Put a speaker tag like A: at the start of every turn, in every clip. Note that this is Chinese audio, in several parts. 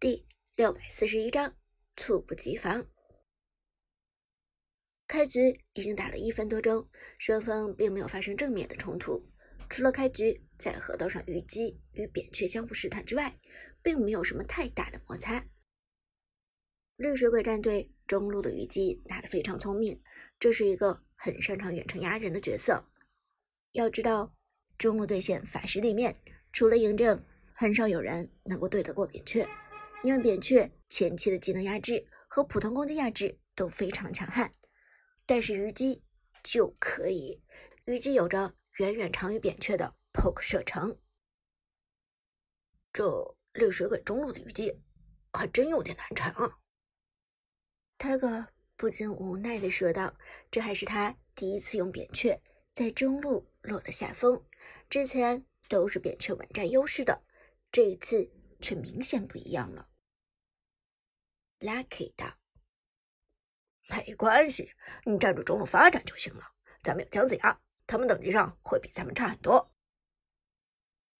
A: 第六百四十一章，猝不及防。开局已经打了一分多钟，双方并没有发生正面的冲突，除了开局在河道上虞姬与扁鹊相互试探之外，并没有什么太大的摩擦。绿水鬼战队中路的虞姬打得非常聪明，这是一个很擅长远程压人的角色。要知道，中路对线法师里面，除了嬴政，很少有人能够对得过扁鹊。因为扁鹊前期的技能压制和普通攻击压制都非常强悍，但是虞姬就可以，虞姬有着远远长于扁鹊的 poke 射程。
B: 这绿水鬼中路的虞姬还真有点难缠啊！
A: 泰哥不禁无奈的说道：“这还是他第一次用扁鹊在中路落得下风，之前都是扁鹊稳占优势的，这一次。”却明显不一样了。
B: Lucky 道：“没关系，你站住中路发展就行了。咱们有姜子牙，他们等级上会比咱们差很多。”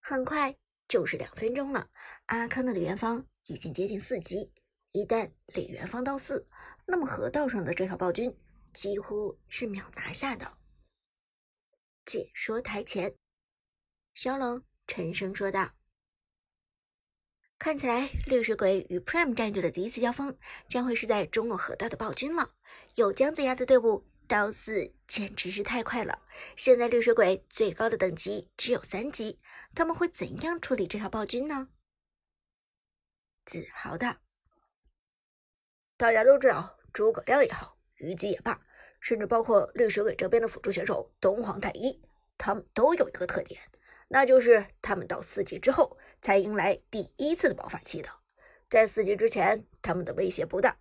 A: 很快就是两分钟了，阿康的李元芳已经接近四级。一旦李元芳到四，那么河道上的这条暴君几乎是秒拿下的。解说台前，小冷沉声说道。看起来绿水鬼与 Prime 战队的第一次交锋将会是在中路河道的暴君了。有姜子牙的队伍到四简直是太快了。现在绿水鬼最高的等级只有三级，他们会怎样处理这条暴君呢？
B: 子豪的，大家都知道，诸葛亮也好，虞姬也罢，甚至包括绿水鬼这边的辅助选手东皇太一，他们都有一个特点。那就是他们到四级之后才迎来第一次的爆发期的，在四级之前，他们的威胁不大。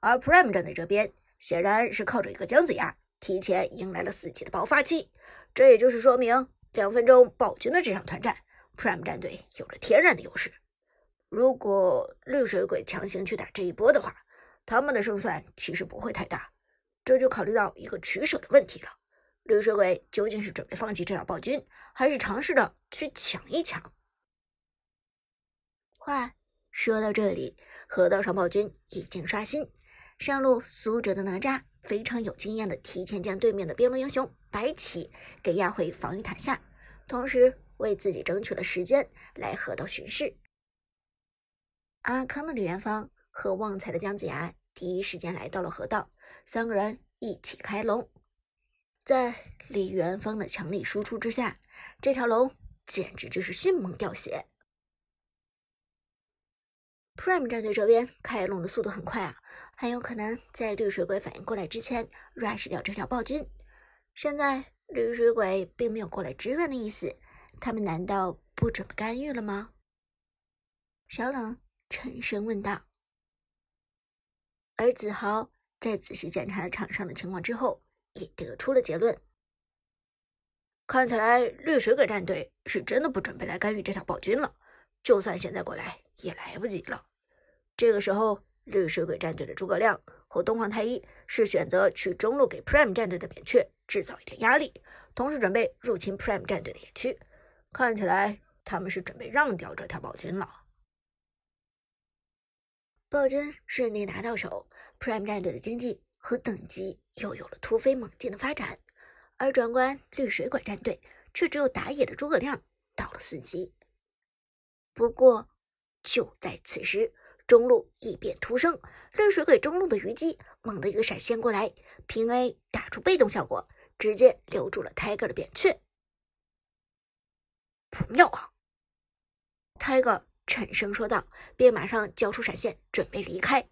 B: 而 Prime 战队这边显然是靠着一个姜子牙，提前迎来了四级的爆发期。这也就是说明，两分钟暴君的这场团战，Prime 战队有着天然的优势。如果绿水鬼强行去打这一波的话，他们的胜算其实不会太大。这就考虑到一个取舍的问题了。绿水鬼究竟是准备放弃这条暴君，还是尝试着去抢一抢？
A: 话说到这里，河道上暴君已经刷新，上路苏哲的哪吒非常有经验的提前将对面的边路英雄白起给压回防御塔下，同时为自己争取了时间来河道巡视。阿康的李元芳和旺财的姜子牙第一时间来到了河道，三个人一起开龙。在李元芳的强力输出之下，这条龙简直就是迅猛掉血。Prime 战队这边开龙的速度很快啊，很有可能在绿水鬼反应过来之前 rush 掉这条暴君。现在绿水鬼并没有过来支援的意思，他们难道不准备干预了吗？小冷沉声问道。而子豪在仔细检查了场上的情况之后。也得出了结论，
B: 看起来绿水鬼战队是真的不准备来干预这条暴君了。就算现在过来，也来不及了。这个时候，绿水鬼战队的诸葛亮和东皇太一是选择去中路给 Prime 战队的扁鹊制造一点压力，同时准备入侵 Prime 战队的野区。看起来他们是准备让掉这条暴君了。
A: 暴君顺利拿到手，Prime 战队的经济。和等级又有了突飞猛进的发展，而转观绿水鬼战队，却只有打野的诸葛亮到了四级。不过就在此时，中路异变突生，绿水鬼中路的虞姬猛地一个闪现过来，平 A 打出被动效果，直接留住了 Tiger 的扁鹊。
B: 不妙啊
A: ！Tiger 沉声说道，便马上交出闪现，准备离开，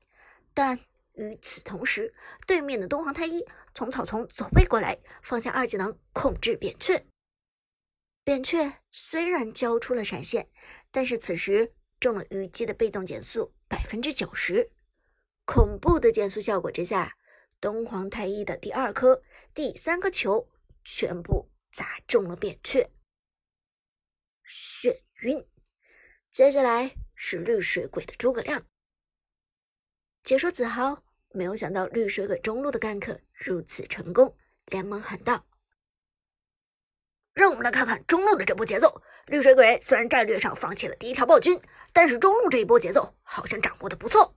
A: 但。与此同时，对面的东皇太一从草丛走位过来，放下二技能控制扁鹊。扁鹊虽然交出了闪现，但是此时中了虞姬的被动减速百分之九十，恐怖的减速效果之下，东皇太一的第二颗、第三颗球全部砸中了扁鹊，眩晕。接下来是绿水鬼的诸葛亮，解说子豪。没有想到绿水鬼中路的干克如此成功，连忙喊道：“
B: 让我们来看看中路的这波节奏。绿水鬼虽然战略上放弃了第一条暴君，但是中路这一波节奏好像掌握的不错。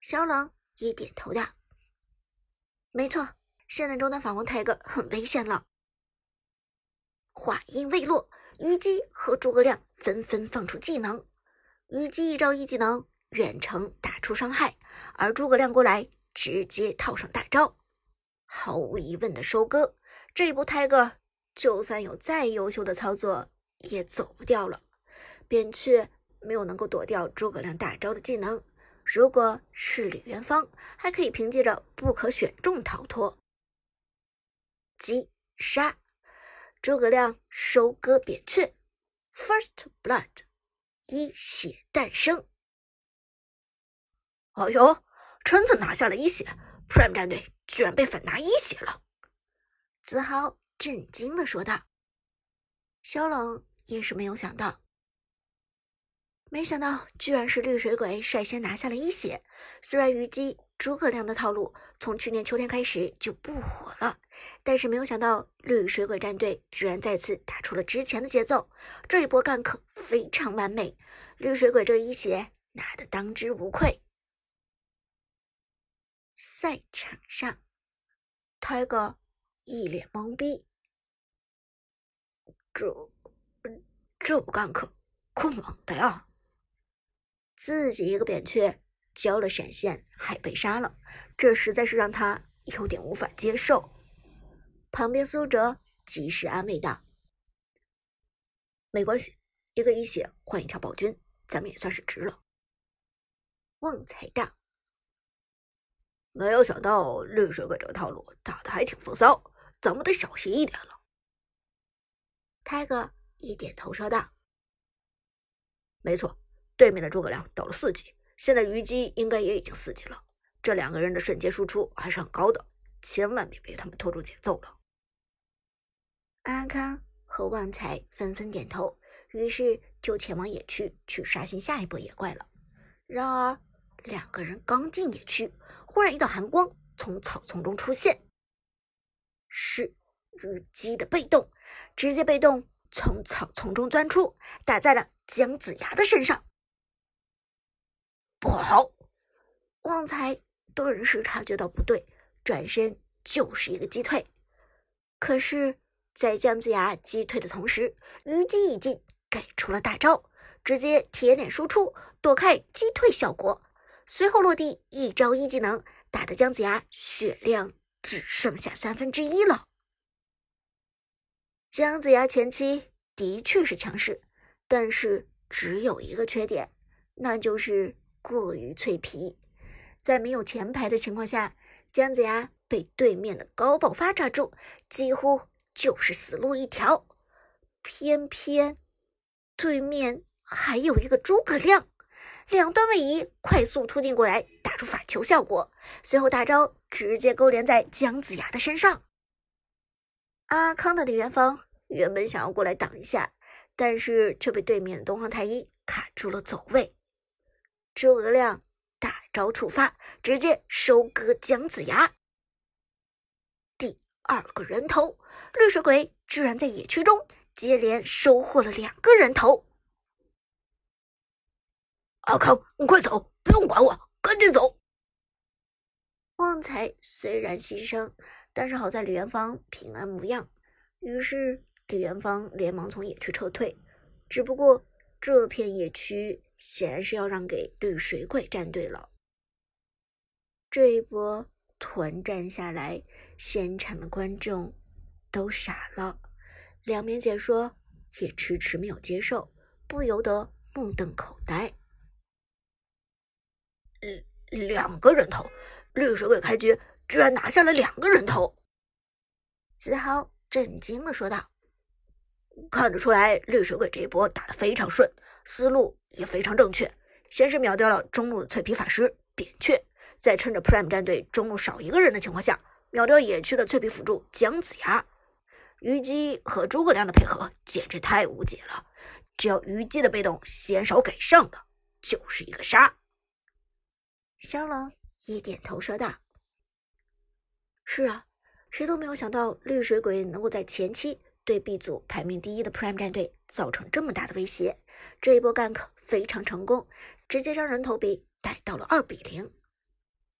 A: 小冷也点头道：“没错，现在中单法王泰戈很危险了。”话音未落，虞姬和诸葛亮纷纷放出技能。虞姬一招一技能远程打出伤害，而诸葛亮过来直接套上大招，毫无疑问的收割。这一波泰戈。就算有再优秀的操作，也走不掉了。扁鹊没有能够躲掉诸葛亮大招的技能，如果是李元芳，还可以凭借着不可选中逃脱。击杀诸葛亮，收割扁鹊，First Blood，一血诞生。
B: 哎呦，陈子拿下了一血，Prime 战队居然被反拿一血了，
A: 子豪。震惊的说道：“小冷也是没有想到，没想到居然是绿水鬼率先拿下了一血。虽然虞姬、诸葛亮的套路从去年秋天开始就不火了，但是没有想到绿水鬼战队居然再次打出了之前的节奏。这一波 gank 非常完美，绿水鬼这一血拿的当之无愧。赛场上，Tiger 一脸懵逼。”
B: 这这不干可可猛的呀！
A: 自己一个扁鹊交了闪现还被杀了，这实在是让他有点无法接受。旁边苏哲及时安慰道：“
B: 没关系，一个一血换一条暴君，咱们也算是值了。”
A: 旺财道：“
B: 没有想到绿水鬼这个套路打的还挺风骚，咱们得小心一点了。”
A: 泰哥一点头说道：“
B: 没错，对面的诸葛亮到了四级，现在虞姬应该也已经四级了。这两个人的瞬间输出还是很高的，千万别被他们拖住节奏了。”
A: 阿康和旺财纷纷点头，于是就前往野区去刷新下一波野怪了。然而，两个人刚进野区，忽然一道寒光从草丛中出现，是。虞姬的被动，直接被动从草丛中钻出，打在了姜子牙的身上。
B: 不好！
A: 旺财顿时察觉到不对，转身就是一个击退。可是，在姜子牙击退的同时，虞姬已经，给出了大招，直接铁脸输出，躲开击退效果。随后落地一招一技能，打的姜子牙血量只剩下三分之一了。姜子牙前期的确是强势，但是只有一个缺点，那就是过于脆皮。在没有前排的情况下，姜子牙被对面的高爆发抓住，几乎就是死路一条。偏偏对面还有一个诸葛亮，两段位移快速突进过来，打出法球效果，随后大招直接勾连在姜子牙的身上。阿康的李元芳原本想要过来挡一下，但是却被对面的东皇太一卡住了走位。诸葛亮大招触发，直接收割姜子牙。第二个人头，绿水鬼居然在野区中接连收获了两个人头。
B: 阿康，你快走，不用管我，赶紧走。
A: 旺财虽然牺牲。但是好在李元芳平安无恙，于是李元芳连忙从野区撤退。只不过这片野区显然是要让给绿水鬼战队了。这一波团战下来，现场的观众都傻了，两名解说也迟迟没有接受，不由得目瞪口呆。
B: 两个人头，绿水鬼开局。居然拿下了两个人头，
A: 子豪震惊的说道：“
B: 看得出来，绿水鬼这一波打得非常顺，思路也非常正确。先是秒掉了中路的脆皮法师扁鹊，再趁着 Prime 战队中路少一个人的情况下，秒掉野区的脆皮辅助姜子牙。虞姬和诸葛亮的配合简直太无解了，只要虞姬的被动先手给上了，就是一个杀。”
A: 小冷一点头说道。是啊，谁都没有想到绿水鬼能够在前期对 B 组排名第一的 Prime 战队造成这么大的威胁。这一波 gank 非常成功，直接将人头比带到了二比零。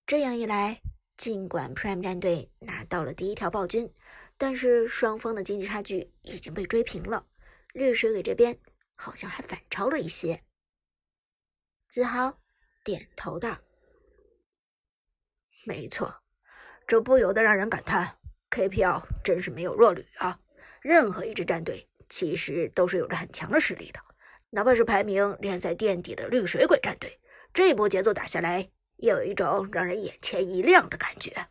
A: 这样一来，尽管 Prime 战队拿到了第一条暴君，但是双方的经济差距已经被追平了。绿水鬼这边好像还反超了一些。子豪点头道：“
B: 没错，这不由得让人感叹，KPL 真是没有弱旅啊！任何一支战队其实都是有着很强的实力的，哪怕是排名联赛垫底的绿水鬼战队，这一波节奏打下来，也有一种让人眼前一亮的感觉。”